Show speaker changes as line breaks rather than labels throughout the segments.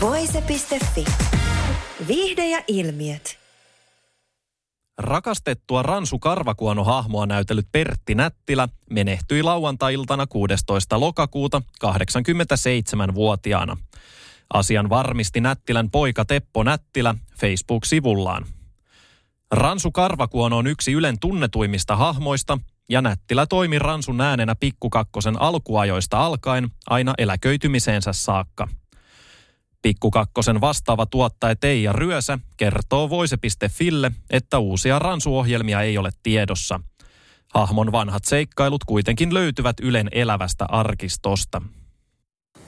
Voise.fi. Viihde ja ilmiöt.
Rakastettua Ransu Karvakuono-hahmoa näytellyt Pertti Nättilä menehtyi lauantai-iltana 16. lokakuuta 87-vuotiaana. Asian varmisti Nättilän poika Teppo Nättilä Facebook-sivullaan. Ransu Karvakuono on yksi Ylen tunnetuimmista hahmoista, ja Nättilä toimi Ransun äänenä pikkukakkosen alkuajoista alkaen aina eläköitymiseensä saakka. Pikkukakkosen vastaava tuottaja Teija Ryösä kertoo Voise.fille, että uusia Ransu-ohjelmia ei ole tiedossa. Hahmon vanhat seikkailut kuitenkin löytyvät Ylen elävästä arkistosta.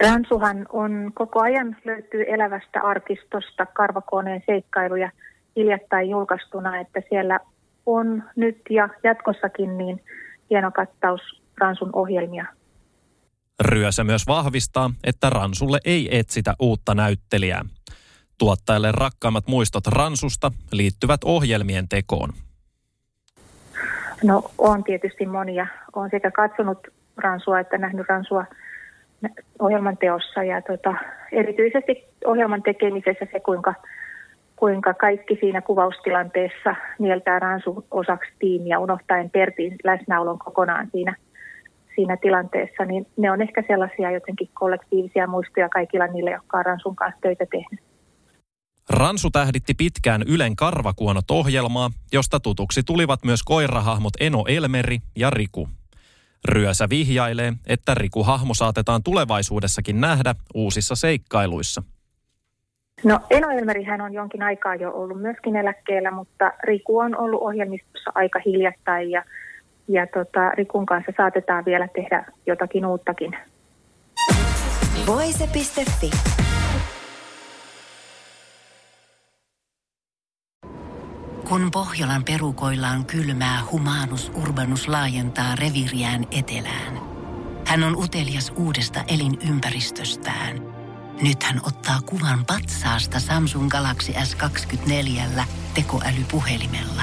Ransuhan on koko ajan löytyy elävästä arkistosta karvakoneen seikkailuja – hiljattain julkaistuna, että siellä on nyt ja jatkossakin niin hieno kattaus Ransun ohjelmia.
Ryösä myös vahvistaa, että Ransulle ei etsitä uutta näyttelijää. Tuottajalle rakkaimmat muistot Ransusta liittyvät ohjelmien tekoon.
No on tietysti monia. Olen sekä katsonut Ransua että nähnyt Ransua ohjelman teossa ja tota, erityisesti ohjelman tekemisessä se, kuinka kuinka kaikki siinä kuvaustilanteessa mieltää Ransu osaksi tiimiä, unohtaen Pertin läsnäolon kokonaan siinä, siinä tilanteessa, niin ne on ehkä sellaisia jotenkin kollektiivisia muistoja kaikilla niille, jotka on Ransun kanssa töitä tehnyt.
Ransu tähditti pitkään Ylen Karvakuonot-ohjelmaa, josta tutuksi tulivat myös koirahahmot Eno Elmeri ja Riku. Ryösä vihjailee, että Riku-hahmo saatetaan tulevaisuudessakin nähdä uusissa seikkailuissa –
No Eno Elmerihän on jonkin aikaa jo ollut myöskin eläkkeellä, mutta Riku on ollut ohjelmistossa aika hiljattain ja, ja tota, Rikun kanssa saatetaan vielä tehdä jotakin uuttakin.
Voise.fi.
Kun Pohjolan perukoillaan kylmää, humanus urbanus laajentaa reviriään etelään. Hän on utelias uudesta elinympäristöstään – nyt hän ottaa kuvan patsaasta Samsung Galaxy S24 tekoälypuhelimella.